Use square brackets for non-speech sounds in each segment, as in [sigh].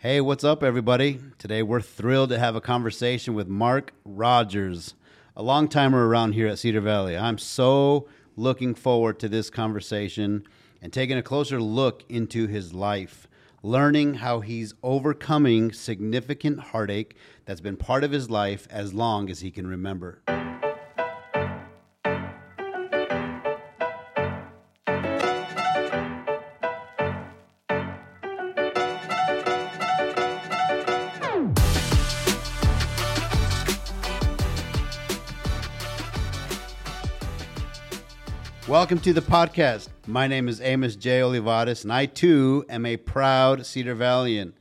Hey, what's up, everybody? Today we're thrilled to have a conversation with Mark Rodgers, a long timer around here at Cedar Valley. I'm so looking forward to this conversation and taking a closer look into his life, learning how he's overcoming significant heartache that's been part of his life as long as he can remember. Welcome to the podcast. My name is Amos J. Olivares, and I too am a proud Cedar Valleyan.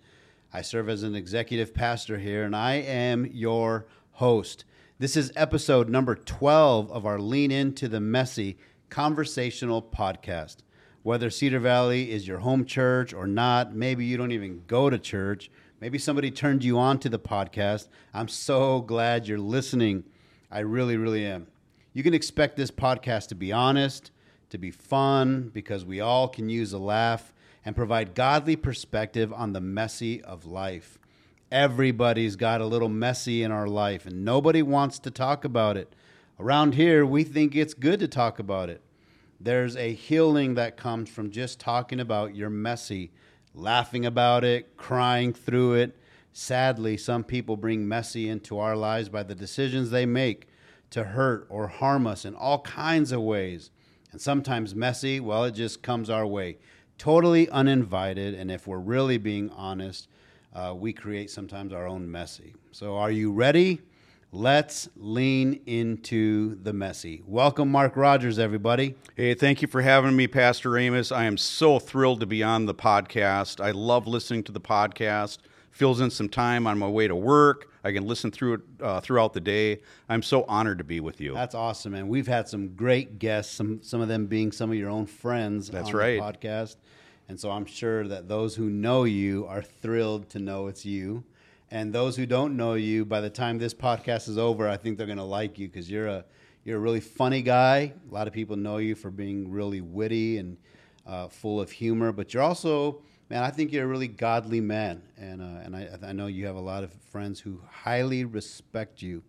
I serve as an executive pastor here, and I am your host. This is episode number 12 of our Lean Into the Messy conversational podcast. Whether Cedar Valley is your home church or not, maybe you don't even go to church, maybe somebody turned you on to the podcast. I'm so glad you're listening. I really, really am. You can expect this podcast to be honest, to be fun, because we all can use a laugh and provide godly perspective on the messy of life. Everybody's got a little messy in our life, and nobody wants to talk about it. Around here, we think it's good to talk about it. There's a healing that comes from just talking about your messy, laughing about it, crying through it. Sadly, some people bring messy into our lives by the decisions they make to hurt or harm us in all kinds of ways. And sometimes messy, well, it just comes our way. Totally uninvited. And if we're really being honest, uh, we create sometimes our own messy. So, are you ready? Let's lean into the messy. Welcome, Mark Rodgers, everybody. Hey, thank you for having me, Pastor Amos. I am so thrilled to be on the podcast. I love listening to the podcast fills in some time on my way to work. I can listen through it uh, throughout the day. I'm so honored to be with you. That's awesome, and we've had some great guests. Some some of them being some of your own friends. That's right. podcast, and so I'm sure that those who know you are thrilled to know it's you. And those who don't know you, by the time this podcast is over, I think they're going to like you because you're a you're a really funny guy. A lot of people know you for being really witty and uh, full of humor, but you're also man, I think you're a really godly man, and uh, and I, I know you have a lot of friends who highly respect you.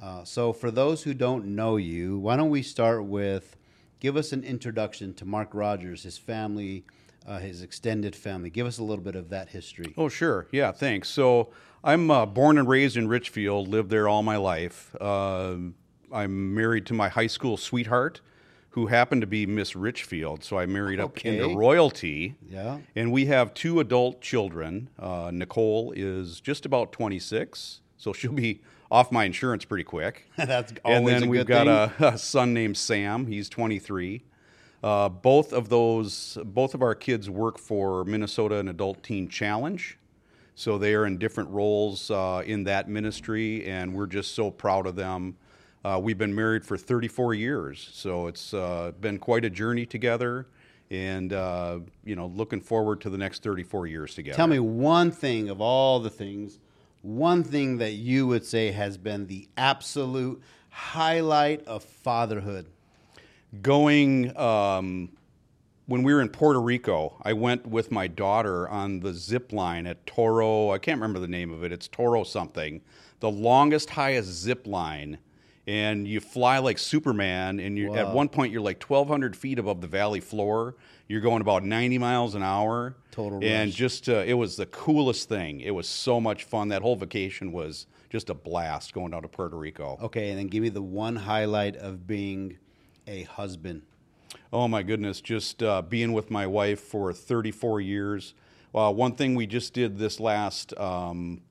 Uh, so, for those who don't know you, why don't we start with give us an introduction to Mark Rodgers, his family, uh, his extended family. Give us a little bit of that history. Oh, sure. Yeah, thanks. So, I'm uh, born and raised in Richfield, lived there all my life. Uh, I'm married to my high school sweetheart who happened to be Miss Richfield. So I married up okay. into royalty. Yeah. And we have two adult children. Uh, Nicole is just about 26, so she'll be off my insurance pretty quick. [laughs] That's always And then we've got a, [laughs] a, son named Sam. He's 23. Uh, both of those, both of our kids work for Minnesota and Adult Teen Challenge. So they are in different roles uh, in that ministry, and we're just so proud of them uh, we've been married for 34 years, so it's uh, been quite a journey together, and uh, you know, looking forward to the next 34 years together. Tell me one thing of all the things, one thing that you would say has been the absolute highlight of fatherhood. Going um, when we were in Puerto Rico, I went with my daughter on the zip line at Toro. I can't remember the name of it. It's Toro something, the longest, highest zip line and you fly like Superman. And you at one point you're like 1,200 feet above the valley floor. You're going about 90 miles an hour. Total. And rush. just uh, it was the coolest thing. It was so much fun. That whole vacation was just a blast going down to Puerto Rico. Okay, and then give me the one highlight of being a husband. Oh my goodness, just uh, being with my wife for 34 years. Uh, one thing we just did this last um,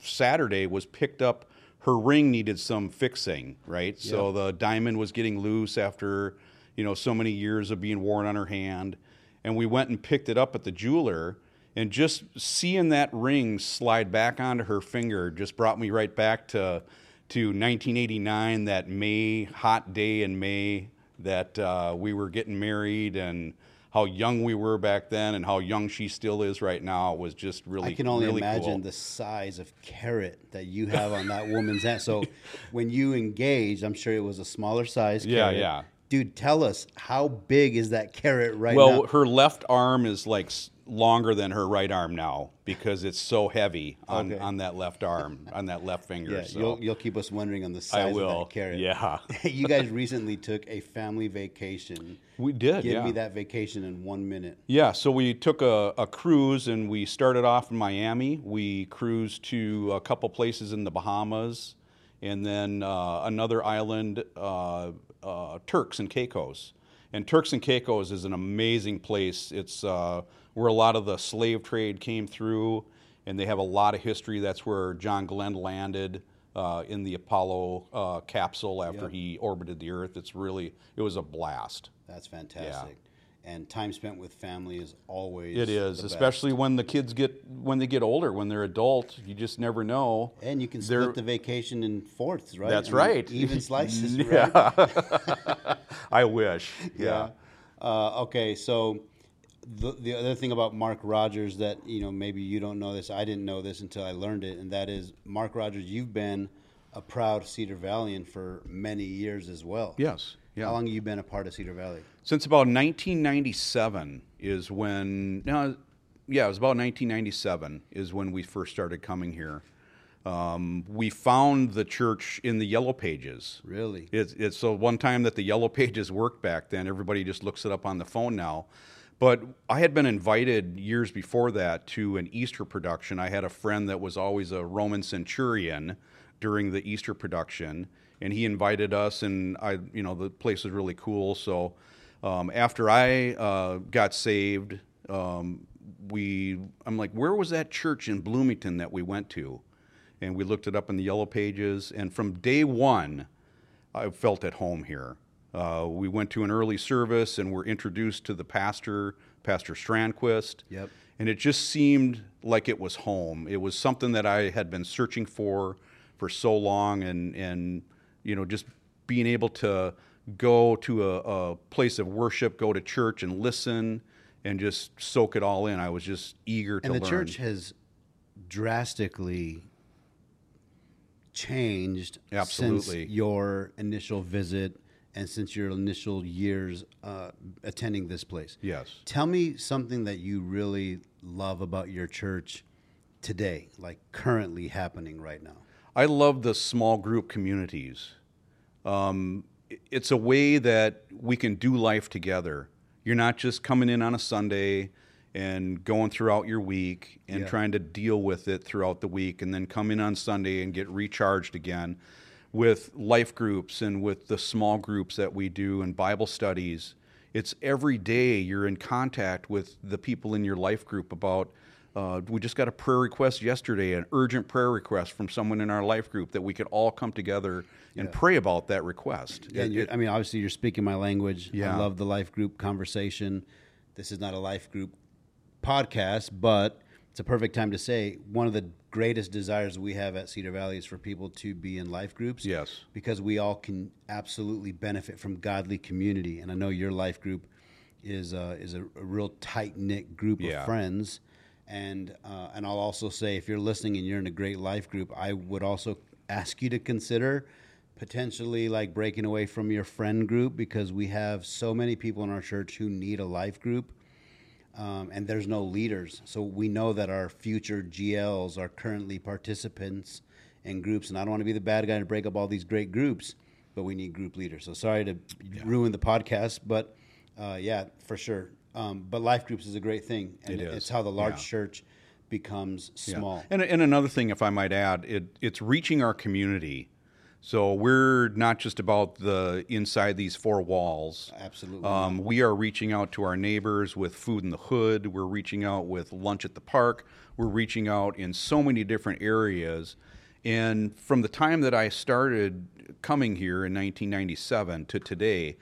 Saturday was picked up her ring needed some fixing, right? So the diamond was getting loose after, you know, so many years of being worn on her hand. And we went and picked it up at the jeweler. And just seeing that ring slide back onto her finger just brought me right back to to 1989, that May hot day in May that uh, we were getting married and how young we were back then and how young she still is right now was just really. I can only really imagine cool. the size of carat that you have on that woman's hand. So when you engaged, I'm sure it was a smaller size. [laughs] Yeah, carat. yeah. Dude, tell us how big is that carat right well, now? Well, her left arm is like longer than her right arm now because it's so heavy on, Okay. on that left arm, on that left finger. Yeah, so you'll you'll keep us wondering on the size of that carat. Yeah. [laughs] you guys recently took a family vacation. we did. Give yeah. me that vacation in one minute. Yeah, so we took a, a cruise and we started off in Miami. We cruised to a couple places in the Bahamas and then uh, another island, uh, uh, Turks and Caicos. And Turks and Caicos is an amazing place. It's uh, where a lot of the slave trade came through, and they have a lot of history. That's where John Glenn landed uh, in the Apollo uh, capsule after Yep. he orbited the Earth. It's really, it was a blast. That's fantastic. And time spent with family is always It is, the best. especially when the kids get when they get older, when they're adult. You just never know. And you can They're- split the vacation in fourths, right? That's I mean, right. Even [laughs] slices, right? [laughs] I wish. Yeah. Uh, okay, so the, the other thing about Mark Rodgers that you know maybe you don't know this, I didn't know this until I learned it, and that is Mark Rodgers. You've been a proud Cedar Valleyan for many years as well. Yes. Yeah. How long have you been a part of Cedar Valley? Since about 1997 is when. No, yeah, it was about 1997 is when we first started coming here. Um, we found the church in the Yellow Pages. Really? It's, it's so one time that the Yellow [laughs] Pages worked back then. Everybody just looks it up on the phone now. But I had been invited years before that to an Easter production. I had a friend that was always a Roman centurion during the Easter production, and he invited us. And I, you know, the place was really cool. So um, after I uh, got saved, um, we, I'm like, where was that church in Bloomington that we went to? And we looked it up in the Yellow Pages, and from day one, I felt at home here. Uh, we went to an early service and were introduced to the pastor, Pastor Strandquist. Yep. And it just seemed like it was home. It was something that I had been searching for for so long, and and you know just being able to go to a, a place of worship, go to church and listen, and just soak it all in. I was just eager to And the learn. church has drastically changed Absolutely. since your initial visit and since your initial years uh, attending this place. Yes. Tell me something that you really love about your church today, like currently happening right now. I love the small group communities. Um, it's a way that we can do life together. You're not just coming in on a Sunday and going throughout your week and Yeah. trying to deal with it throughout the week and then come in on Sunday and get recharged again. With life groups and with the small groups that we do and Bible studies, it's every day you're in contact with the people in your life group about uh, we just got a prayer request yesterday, an urgent prayer request from someone in our life group that we could all come together and pray about that request. Yeah, It- you're, I mean, obviously, you're speaking my language. Yeah. I love the life group conversation. This is not a life group podcast, but it's a perfect time to say one of the greatest desires we have at Cedar Valley is for people to be in life groups. Yes. Because we all can absolutely benefit from godly community. And I know your life group is, uh, is a, a real tight knit group Yeah. of friends. And, uh, and I'll also say, if you're listening and you're in a great life group, I would also ask you to consider potentially like breaking away from your friend group because we have so many people in our church who need a life group um, and there's no leaders. So we know that our future GLs are currently participants in groups, and I don't want to be the bad guy to break up all these great groups, but we need group leaders. So sorry to ruin the podcast, but uh, yeah, for sure. Um, but life groups is a great thing, and It is. it's how the large Yeah. church becomes Yeah. small. And, and another thing, if I might add, it, it's reaching our community. So we're not just about the inside these four walls. Absolutely. Um, we are reaching out to our neighbors with food in the hood. We're reaching out with lunch at the park. We're reaching out in so many different areas. And from the time that I started coming here in 1997 to today,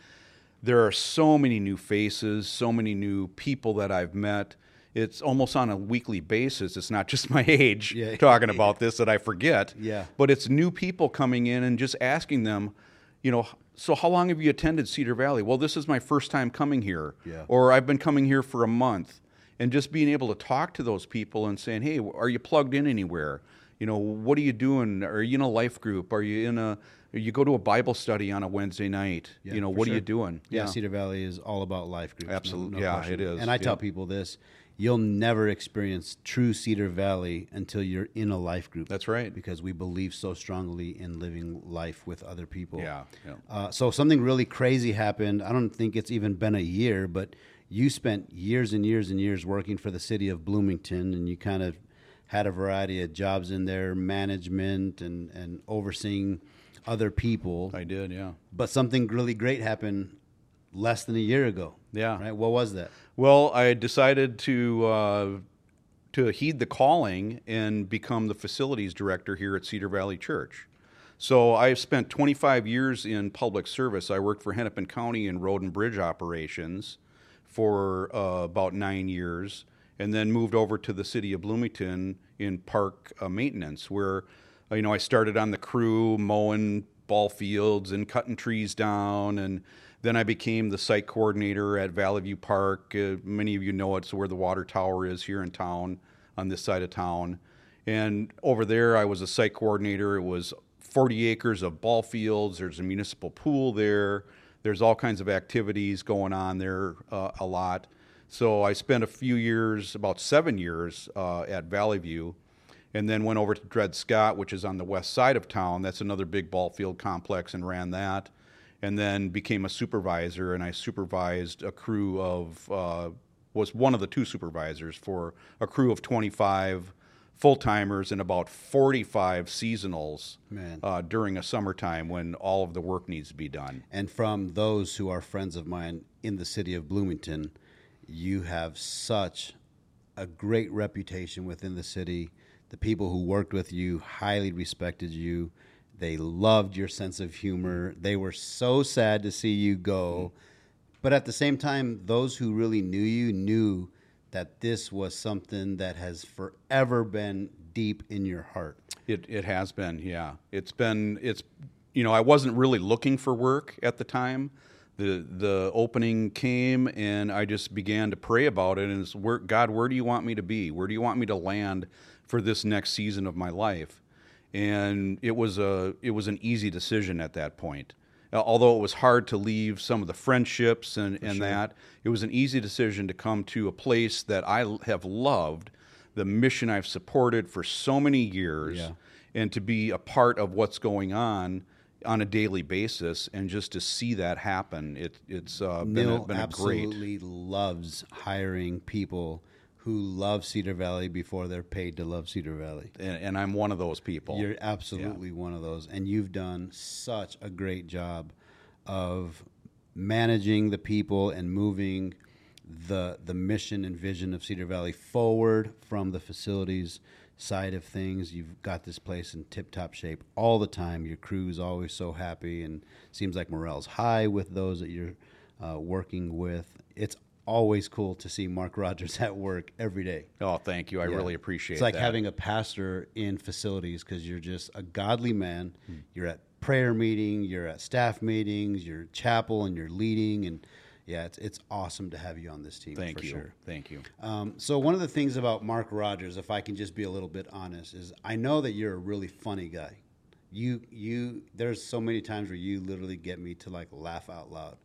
there are so many new faces, so many new people that I've met. It's almost on a weekly basis. It's not just [laughs] my age Yeah. talking about [laughs] this that I forget. Yeah. But it's new people coming in and just asking them, you know, so how long have you attended Cedar Valley? Well, this is my first time coming here. Yeah. Or I've been coming here for a month. And just being able to talk to those people and saying, hey, are you plugged in anywhere? You know, what are you doing? Are you in a life group? Are you in a you go to a Bible study on a Wednesday night? Yeah, you know, what are you doing? Yeah, Cedar Valley is all about life groups. Absolutely. no Yeah, question. it is. And I tell people this: you'll never experience true Cedar Valley until you're in a life group. That's right. Because we believe so strongly in living life with other people. Yeah, yeah. Uh, so something really crazy happened. I don't think it's even been a year, but you spent years and years and years working for the city of Bloomington, and you kind of had a variety of jobs in there, management and and overseeing other people. I did. Yeah. But something really great happened less than a year ago. Yeah. Right? What was that? Well, I decided to uh, to heed the calling and become the facilities director here at Cedar Valley Church. So I've spent 25 years in public service. I worked for Hennepin County in road and bridge operations for uh, about nine years, and then moved over to the city of Bloomington in park uh, maintenance, where uh, you know I started on the crew mowing ball fields and cutting trees down, and then I became the site coordinator at Valley View Park. Uh, many of you know it's where the water tower is here in town, on this side of town. And over there, I was a site coordinator. It was 40 acres of ball fields. There's a municipal pool there. There's all kinds of activities going on there uh, a lot. So I spent a few years, about seven years, uh, at Valley View, and then went over to Dred Scott, which is on the west side of town. That's another big ball field complex, and ran that. And then became a supervisor, and I supervised a crew of uh, was one of the two supervisors for a crew of 25 full timers and about 45 seasonals uh, during a summertime when all of the work needs to be done. And from those who are friends of mine in the city of Bloomington, you have such a great reputation within the city. The people who worked with you highly respected you. They loved your sense of humor. They were so sad to see you go. But at the same time, those who really knew you knew that this was something that has forever been deep in your heart. It it has been, yeah. It's been it's you know, I wasn't really looking for work at the time. The the opening came and I just began to pray about it and it's where God, where do you want me to be? Where do you want me to land for this next season of my life? And it was a it was an easy decision at that point. Although it was hard to leave some of the friendships and, and that, it was an easy decision to come to a place that I have loved, the mission I've supported for so many years Yeah. and to be a part of what's going on on a daily basis and just to see that happen it, it's uh, been, a, Neil been a great absolutely loves hiring people who love Cedar Valley before they're paid to love Cedar Valley. and, and i'm one of those people You're absolutely one of those, and you've done such a great job of managing the people and moving the the mission and vision of Cedar Valley forward from the facilities side of things. You've got this place in tip top shape all the time. Your crew's always so happy, and seems like morale's high with those that you're uh, working with. It's always cool to see Mark Rodgers [laughs] at work every day. oh thank you i Yeah. really appreciate it. It's like that. having a pastor in facilities because you're just a godly man. Hmm. You're at prayer meeting, you're at staff meetings, you're chapel, and you're leading. And yeah, it's it's awesome to have you on this team. thank for you Sure. thank you Um, so one of the things about Mark Rodgers, if I can just be a little bit honest, is I know that you're a really funny guy. You you there's so many times where you literally get me to like laugh out loud.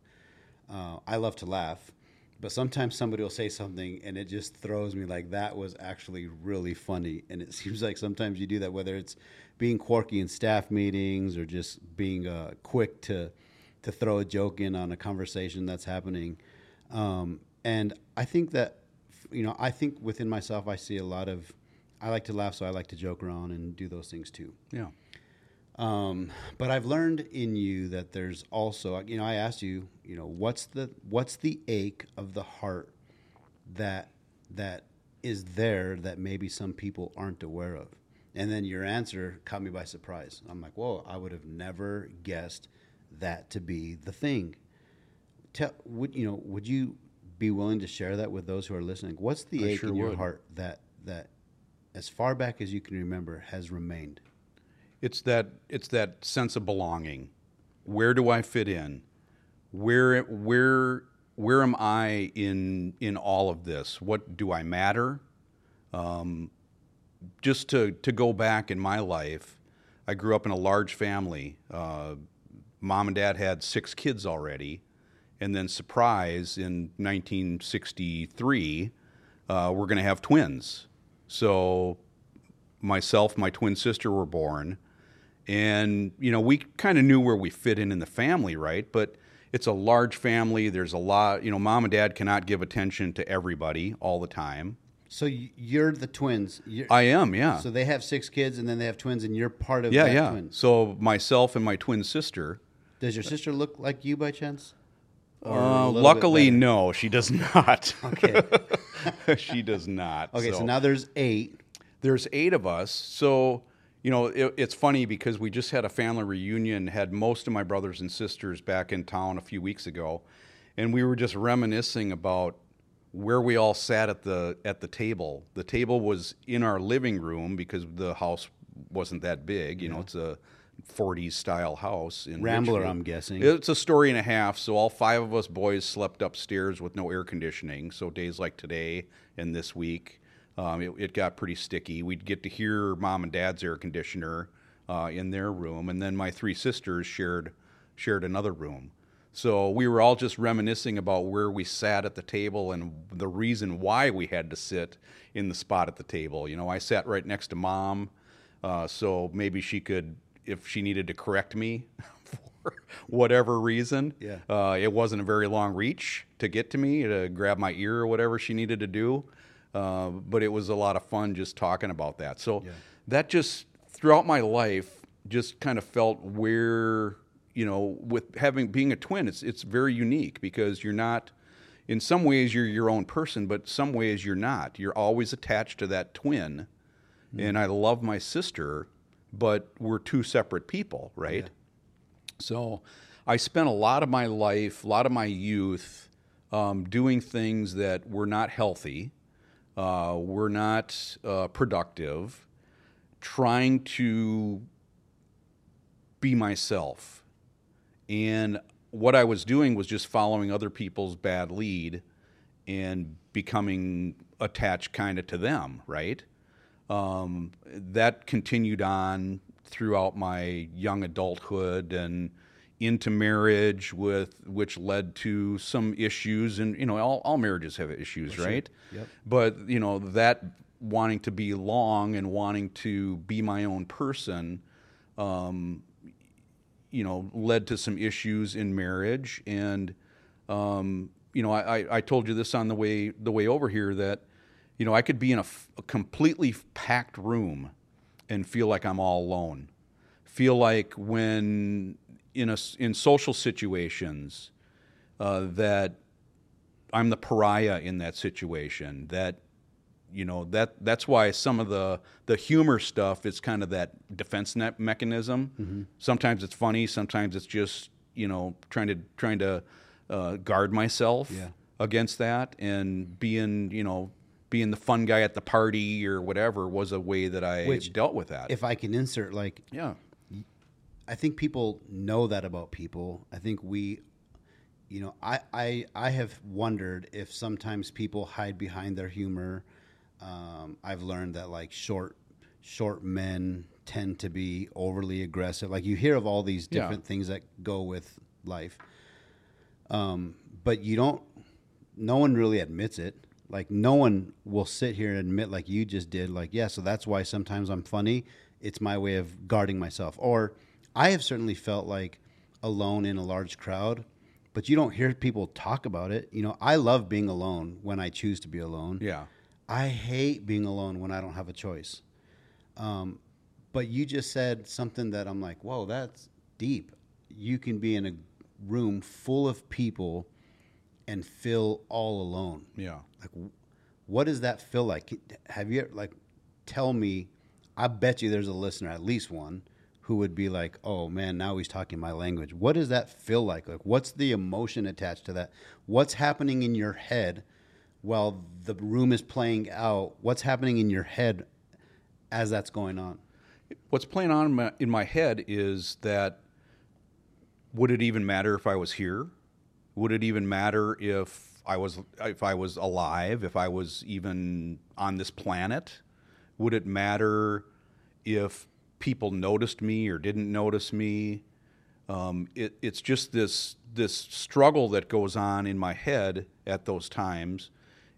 Uh, I love to laugh, but sometimes somebody will say something and it just throws me like that was actually really funny. And it [laughs] seems like sometimes you do that, whether it's being quirky in staff meetings or just being uh, quick to to throw a joke in on a conversation that's happening. Um, and I think that you know, I think within myself, I see a lot of. I like to laugh, so I like to joke around and do those things too. yeah Um, but I've learned in you that there's also, you know, I asked you, you know, what's the what's the ache of the heart that that is there that maybe some people aren't aware of, and then your answer caught me by surprise. I'm like, whoa, I would have never guessed that to be the thing. Tell, would you know? Would you be willing to share that with those who are listening? What's the I ache sure in your would. heart that that, as far back as you can remember, has remained? it's that it's that sense of belonging where do i fit in where where where am i in in all of this what do i matter um, just to, to go back in my life, I grew up in a large family. Uh, mom and dad had six kids already. And then, surprise, in 1963, uh, we're going to have twins. So, myself, my twin sister were born. And, you know, we kind of knew where we fit in in the family, right? But it's a large family. There's a lot, you know, mom and dad cannot give attention to everybody all the time. So you're the twins. You're, I am, yeah. so they have six kids, and then they have twins, and you're part of yeah, yeah. twins. So myself and my twin sister. Does your sister look like you by chance? Uh, luckily, no, she does not. Okay. [laughs] she does not. Okay, so. now there's eight. there's eight of us. So, you know, it, it's funny because we just had a family reunion, had most of my brothers and sisters back in town a few weeks ago, and we were just reminiscing about where we all sat at the at the table. The table was in our living room because the house wasn't that big. You know, it's a 40s style house in Rambler, Richfield. I'm guessing. It's a story and a half, so all five of us boys slept upstairs with no air conditioning. So days like today and this week, um, it, it got pretty sticky. We'd get to hear mom and dad's air conditioner uh, in their room, and then my three sisters shared shared another room. So we were all just reminiscing about where we sat at the table and the reason why we had to sit in the spot at the table. You know, I sat right next to mom, uh, so maybe she could, if she needed to correct me [laughs] for whatever reason. Yeah. Uh, it wasn't a very long reach to get to me to grab my ear or whatever she needed to do. Uh, but it was a lot of fun just talking about that. So that just throughout my life just kind of felt where you know with having being a twin it's it's very unique because you're not in some ways you're your own person but some ways you're not you're always attached to that twin and I love my sister but we're two separate people right so I spent a lot of my life, a lot of my youth, um, doing things that were not healthy, uh, were not uh, productive, trying to be myself. And what I was doing was just following other people's bad lead and becoming attached kind of to them, right? Um, that continued on throughout my young adulthood and into marriage with which led to some issues and you know all, all marriages have issues right? Yep. but you know that wanting to be long and wanting to be my own person um, you know led to some issues in marriage. And um, you know I, I- I told you this on the way the way over here that you know I could be in a, f- a completely packed room and feel like I'm all alone feel like when in a in social situations uh, that I'm the pariah in that situation. That you know that that's why some of the the humor stuff is kind of that defense net mechanism. Sometimes it's funny. Sometimes it's just you know trying to trying to uh, guard myself Yeah. against that and being you know being the fun guy at the party or whatever was a way that I Which, dealt with that. If I can insert, like, yeah. I think people know that about people. I think we, you know, I, I, I have wondered if sometimes people hide behind their humor. Um, I've learned that like short, short men tend to be overly aggressive. Like you hear of all these Yeah. different things that go with life, um, but you don't. No one really admits it. Like no one will sit here and admit, like you just did. Like yeah, so that's why sometimes I'm funny. It's my way of guarding myself. Or I have certainly felt like alone in a large crowd, but you don't hear people talk about it. You know, I love being alone when I choose to be alone. Yeah. I hate being alone when I don't have a choice. Um, but you just said something that I'm like, whoa, that's deep. You can be in a room full of people and feel all alone. Yeah. Like, what does that feel like? Have you like, tell me? I bet you there's a listener, at least one, who would be like, "Oh man, now he's talking my language." What does that feel like? Like, what's the emotion attached to that? What's happening in your head while the room is playing out? What's happening in your head as that's going on? What's playing on in my, in my head is that would it even matter if I was here? Would it even matter if I was if I was alive? If I was even on this planet? Would it matter if people noticed me or didn't notice me? Um, it, it's just this this struggle that goes on in my head at those times,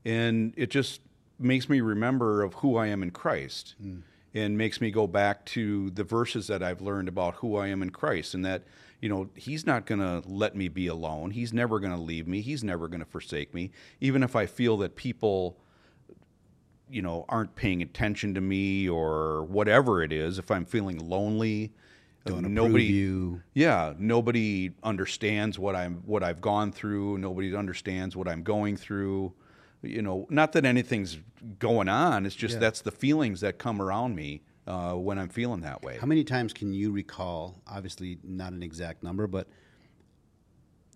and it just makes me remember of who I am in Christ, mm. and makes me go back to the verses that I've learned about who I am in Christ, and that you know He's not going to let me be alone. He's never going to leave me. He's never going to forsake me, even if I feel that people you know aren't paying attention to me or whatever it is if i'm feeling lonely uh, don't nobody you. Yeah, nobody understands what I'm what I've gone through. Nobody understands what I'm going through. You know, not that anything's going on. It's just yeah. that's the feelings that come around me uh, when I'm feeling that way. How many times can you recall? Obviously, not an exact number, but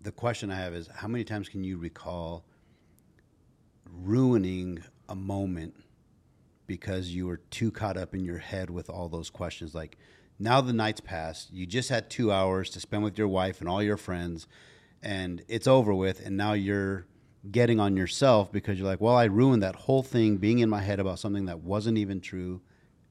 the question I have is: How many times can you recall ruining a moment because you were too caught up in your head with all those questions, like? now the night's passed. You just had two hours to spend with your wife and all your friends, and it's over with. And now you're getting on yourself because you're like, well, I ruined that whole thing being in my head about something that wasn't even true,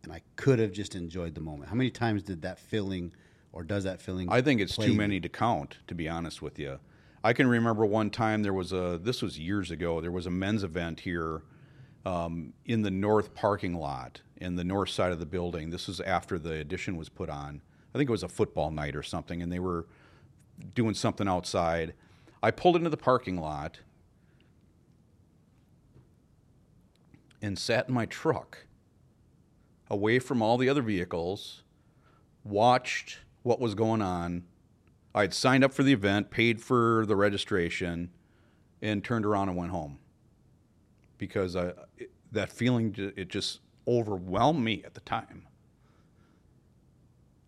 and I could have just enjoyed the moment. How many times did that feeling, or does that feeling? I think it's too many to count. To be honest with you, I can remember one time there was a. This was years ago. There was a men's event here. Um, in the north parking lot, in the north side of the building. This was after the addition was put on. I think it was a football night or something, and they were doing something outside. I pulled into the parking lot and sat in my truck away from all the other vehicles, watched what was going on. I'd signed up for the event, paid for the registration, and turned around and went home because I, that feeling it just overwhelmed me at the time.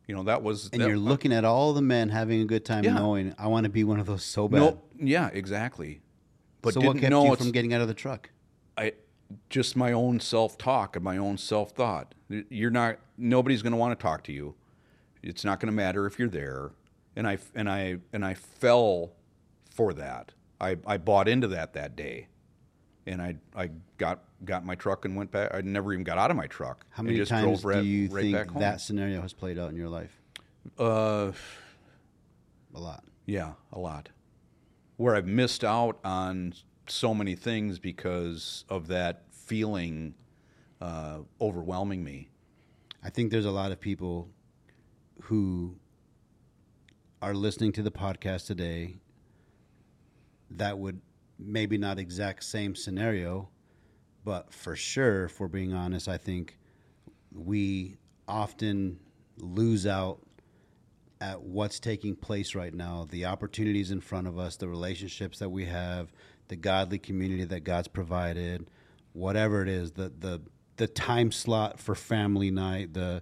You know, that was. And that, you're looking at all the men having a good time, yeah. knowing I want to be one of those so bad. No, yeah, exactly. But so what kept you from getting out of the truck? I just my own self talk and my own self thought. You're not. Nobody's going to want to talk to you. It's not going to matter if you're there. And I and I and I fell for that. I I bought into that that day and I I got got my truck and went back. I never even got out of my truck. How many times do you right think that scenario has played out in your life? Uh, a lot. Yeah, a lot. Where I've missed out on so many things because of that feeling uh, overwhelming me. I think there's a lot of people who are listening to the podcast today that would maybe not exact same scenario, but for sure, if we're being honest, I think we often lose out at what's taking place right now, the opportunities in front of us, the relationships that we have, the godly community that God's provided, whatever it is, the the the time slot for family night, the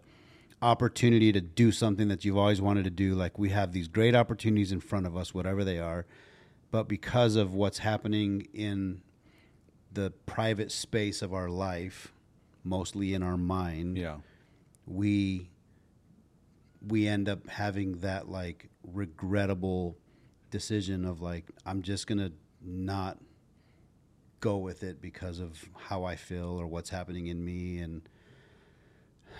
opportunity to do something that you've always wanted to do. Like we have these great opportunities in front of us, whatever they are, but because of what's happening in the private space of our life, mostly in our mind, yeah, we we end up having that like regrettable decision of like I'm just gonna not go with it because of how I feel or what's happening in me, and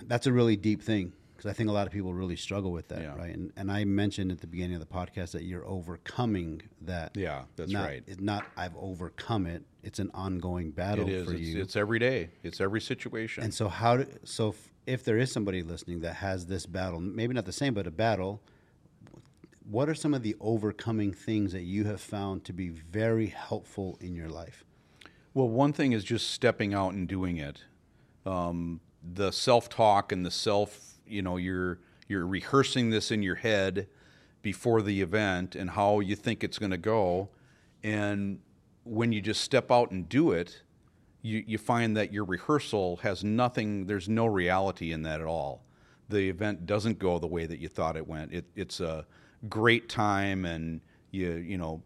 that's a really deep thing because I think a lot of people really struggle with that, yeah. right? And and I mentioned at the beginning of the podcast that you're overcoming that. Yeah, that's not, right. It's not I've overcome it. It's an ongoing battle it is. for it's, you. It's every day. It's every situation. And so how do, so if, if there is somebody listening that has this battle, maybe not the same, but a battle. What are some of the overcoming things that you have found to be very helpful in your life? Well, one thing is just stepping out and doing it. Um, the self talk and the self you know you're you're rehearsing this in your head before the event and how you think it's going to go. And when you just step out and do it you, you find that your rehearsal has nothing there's no reality in that at all. The event doesn't go the way that you thought it went. It, it's a great time and you you know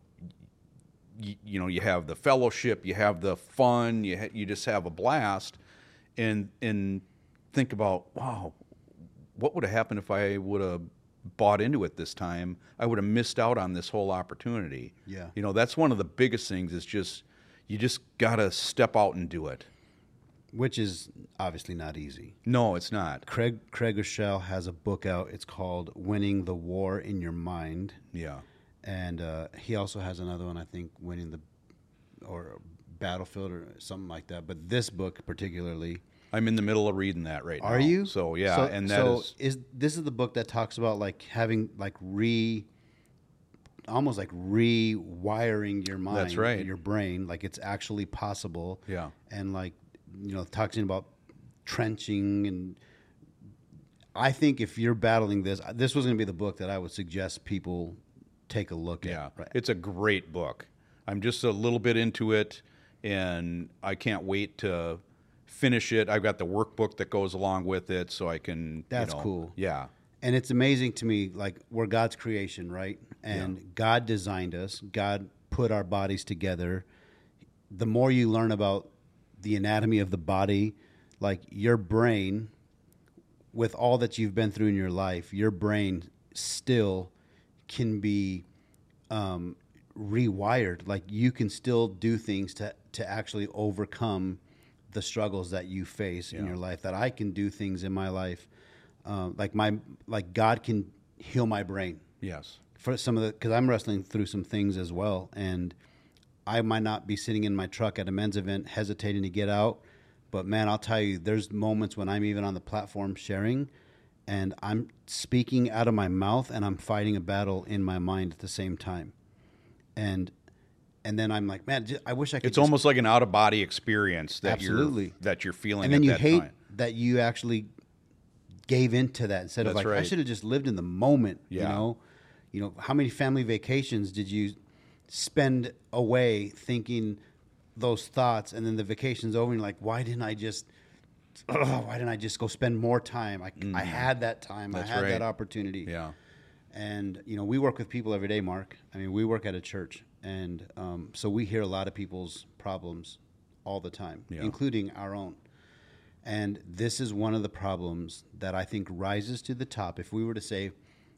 you, you know you have the fellowship you have the fun you ha- you just have a blast and and think about wow what would have happened if I would have bought into it this time? I would have missed out on this whole opportunity. Yeah. You know, that's one of the biggest things is just you just got to step out and do it. which is obviously not easy. No, it's not. Craig Craig Groeschel has a book out. It's called "Winning the War in Your Mind," Yeah. And uh, he also has another one. I think "Winning the" or "Battlefield" or something like that. But this book particularly, I'm in the middle of reading that right now. are you? So yeah, So- and that so is is this is the book that talks about like having like re almost like rewiring your mind That's right. your brain like it's actually possible Yeah. and like you know talking about trenching and i think if you're battling this this was going to be the book that i would suggest people take a look yeah, at right it's a great book. I'm just a little bit into it, and I can't wait to finish it. I've got the workbook that goes along with it, so I can. you That's know- cool. Yeah. and it's amazing to me like we're god's creation right and god designed us god put our bodies together the more you learn about the anatomy of the body like your brain with all that you've been through in your life your brain still can be um, rewired. Like you can still do things to to actually overcome the struggles that you face in your life that i can do things in my life uh, like my like god can heal my brain. Yes. for some of the because I'm wrestling through some things as well, and I might not be sitting in my truck at a men's event hesitating to get out, but man, I'll tell you, there's moments when I'm even on the platform sharing, and I'm speaking out of my mouth and I'm fighting a battle in my mind at the same time, and and then I'm like, man, I wish I could. It's almost like an out of body experience that Absolutely. you're that you're feeling. and then you that hate time. that you actually gave into that instead of That's like I should have just lived in the moment. You know, you know how many family vacations did you spend away thinking those thoughts, and then the vacation's over, and you're like, why didn't I just? Ugh, why didn't I just go spend more time? I, I had that time. That's I had that opportunity. Yeah. And you know, we work with people every day, Mark. I mean, we work at a church, and um, so we hear a lot of people's problems all the time, Yeah. including our own. And this is one of the problems that I think rises to the top. If we were to say,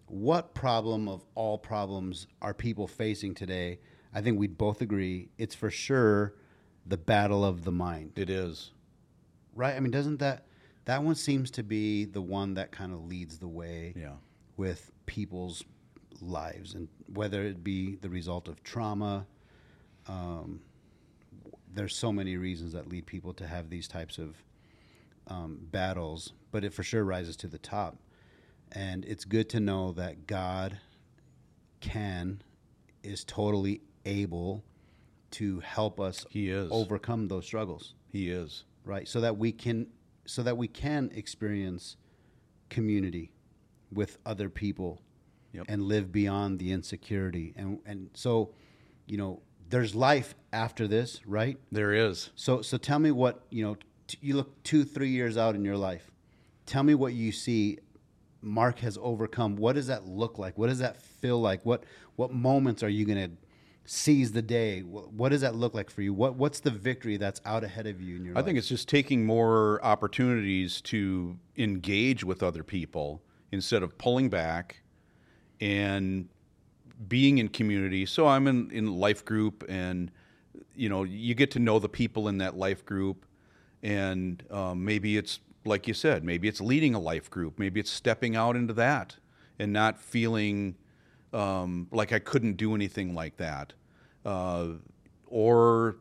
what problem of all problems are people facing today? I think we'd both agree it's for sure the battle of the mind It is. Right? I mean, doesn't that that one seems to be the one that kind of leads the way Yeah. with people's lives, and whether it be the result of trauma. Um, there's so many reasons that lead people to have these types of um, battles, but it for sure rises to the top. And it's good to know that God can, is totally able to help us He is. overcome those struggles He is. Right? So that we can so that we can experience community with other people Yep. and live beyond the insecurity. And and so you know there's life after this right? There is. so so tell me what you know t- you look 2 3 years out in your life. Tell me what you see mark has overcome. What does that look like? What does that feel like? What what moments are you going to seize the day? What, what does that look like for you? What what's the victory that's out ahead of you in your I life? think it's just taking more opportunities to engage with other people instead of pulling back and being in community. So I'm in, in life group and you know, you get to know the people in that life group and um, maybe it's like you said, maybe it's leading a life group, maybe it's stepping out into that and not feeling um, like I couldn't do anything like that. Uh, or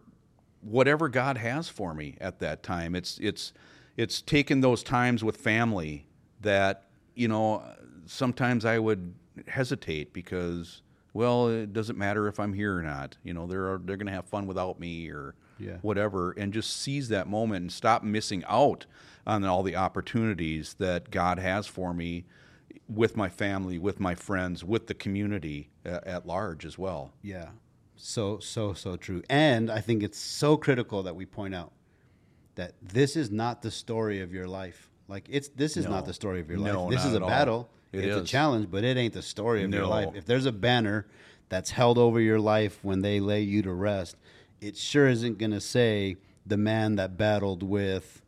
whatever God has for me at that time. It's it's it's taken those times with family that you know sometimes I would hesitate because well it doesn't matter if I'm here or not. You know they're they're going to have fun without me or Yeah. whatever and just seize that moment and stop missing out on all the opportunities that God has for me with my family, with my friends, with the community at, at large as well. Yeah. So, so, so true. And I think it's so critical that we point out that this is not the story of your life. Like it's this is No. not the story of your No, life. This not is a battle. It it's a challenge, but it ain't the story of your life. If there's a banner that's held over your life when they lay you to rest, it sure isn't going to say the man that battled with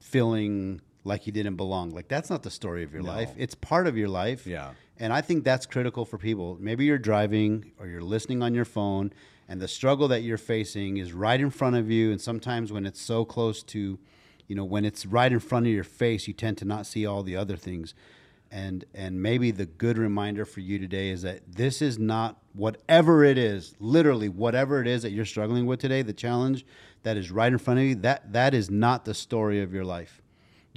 feeling like you didn't belong. Like that's not the story of your No. life. It's part of your life. Yeah. And I think that's critical for people. Maybe you're driving or you're listening on your phone and the struggle that you're facing is right in front of you and sometimes when it's so close to you know, when it's right in front of your face, you tend to not see all the other things. And and maybe the good reminder for you today is that this is not whatever it is, literally whatever it is that you're struggling with today, the challenge that is right in front of you, that that is not the story of your life.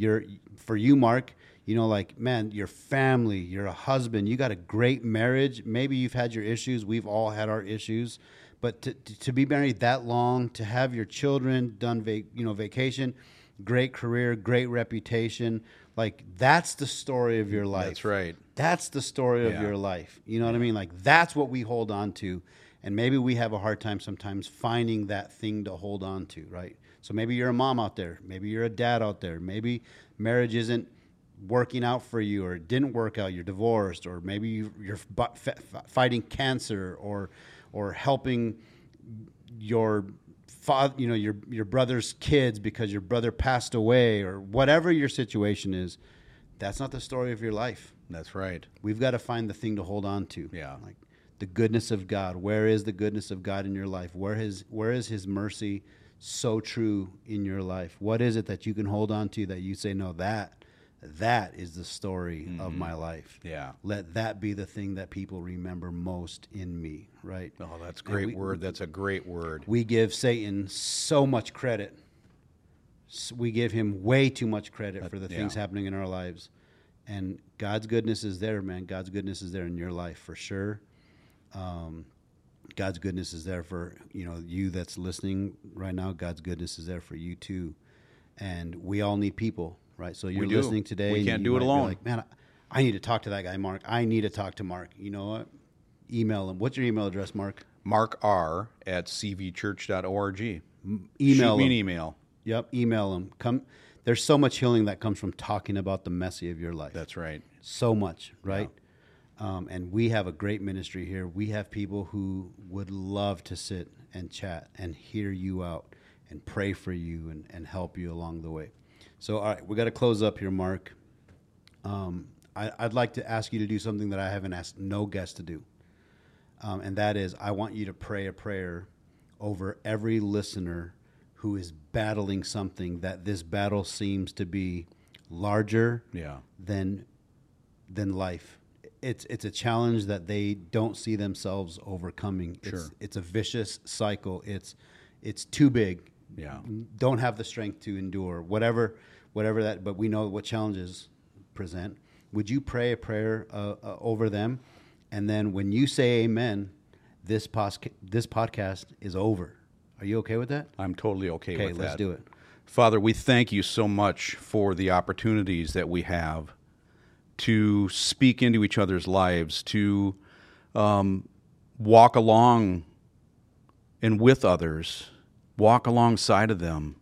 You're for you, Mark, you know, like, man, your family, you're a husband, you got a great marriage. Maybe you've had your issues. We've all had our issues. But to, to be married that long, to have your children done, va- you know, vacation, great career, great reputation, like that's the story of your life. That's right. That's the story of your life. You know what I mean? Like that's what we hold on to. And maybe we have a hard time sometimes finding that thing to hold on to, right? So maybe you're a mom out there, maybe you're a dad out there, maybe marriage isn't working out for you or it didn't work out, you're divorced, or maybe you, you're bu- f- f- fighting cancer or or helping your father, you know, your your brother's kids because your brother passed away or whatever your situation is. That's not the story of your life. That's right. We've got to find the thing to hold on to. Yeah. Like the goodness of God. Where is the goodness of God in your life? Where his where is his mercy so true in your life? What is it that you can hold on to that you say, no, that that is the story of my life. Mm-hmm. Yeah. Let that be the thing that people remember most in me, right? Oh, that's a great we- word. That's a great word. we give Satan so much credit. We give him way too much credit for the things yeah. happening in our lives. And God's goodness is there, man. God's goodness is there in your life for sure. Um, God's goodness is there for you know you that's listening right now. God's goodness is there for you too, and we all need people, right? So you're listening today. We can't do it alone. Like, man, I, I need to talk to that guy, Mark. I need to talk to Mark. You know what? Email him. What's your email address, Mark? Mark R at cvchurch.org. Email Shoot me him. an email. Yep, email them. Come. There's so much healing that comes from talking about the messy of your life. That's right. so much, right? Um, and we have a great ministry here. We have people who would love to sit and chat and hear you out and pray for you and, and help you along the way. So, all right, we got to close up here, Mark. Um, I, I'd like to ask you to do something that I haven't asked no guest to do, um, and that is I want you to pray a prayer over every listener who is battling something that this battle seems to be larger Yeah. than than life. It's it's a challenge that they don't see themselves overcoming. It's, Sure. it's a vicious cycle. It's it's too big. Yeah. Don't have the strength to endure whatever whatever that. But we know what challenges present. Would you pray a prayer uh, uh, over them, and then when you say Amen, this pos- this podcast is over. Are you okay with that? I'm totally okay, Okay, with let's that. do it. Father, we thank you so much for the opportunities that we have to speak into each other's lives, to um, walk along and with others, walk alongside of them.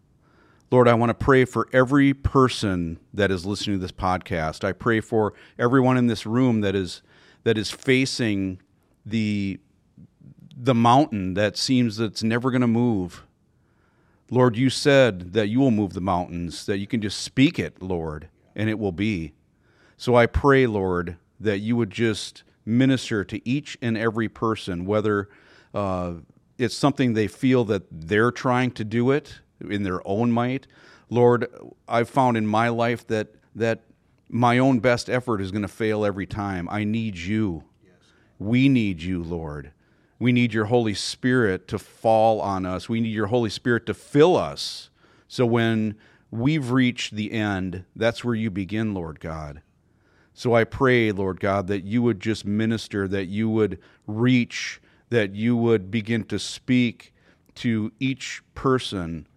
Lord, I want to pray for every person that is listening to this podcast. I pray for everyone in this room that is that is facing the the mountain that seems that it's never going to move. Lord, you said that you will move the mountains, that you can just speak it, Lord, and it will be. So I pray, Lord, that you would just minister to each and every person, whether uh, it's something they feel that they're trying to do it in their own might. Lord, I've found in my life that that my own best effort is going to fail every time. I need you. We need you, Lord. We need your Holy Spirit to fall on us. We need your Holy Spirit to fill us. So when we've reached the end, that's where you begin, Lord God. So I pray, Lord God, that you would just minister, that you would reach, that you would begin to speak to each person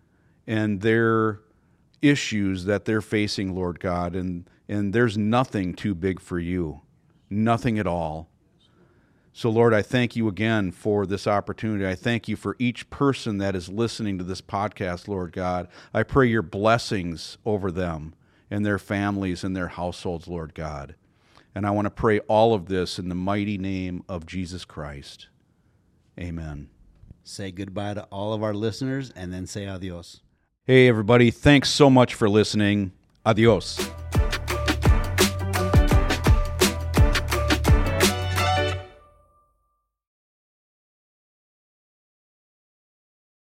and their issues that they're facing, Lord God. And, and there's nothing too big for you, nothing at all. So, Lord, I thank you again for this opportunity. I thank you for each person that is listening to this podcast, Lord God. I pray your blessings over them and their families and their households, Lord God. And I want to pray all of this in the mighty name of Jesus Christ. Amen. Say goodbye to all of our listeners, and then say adios. Hey, everybody. Thanks so much for listening. Adios.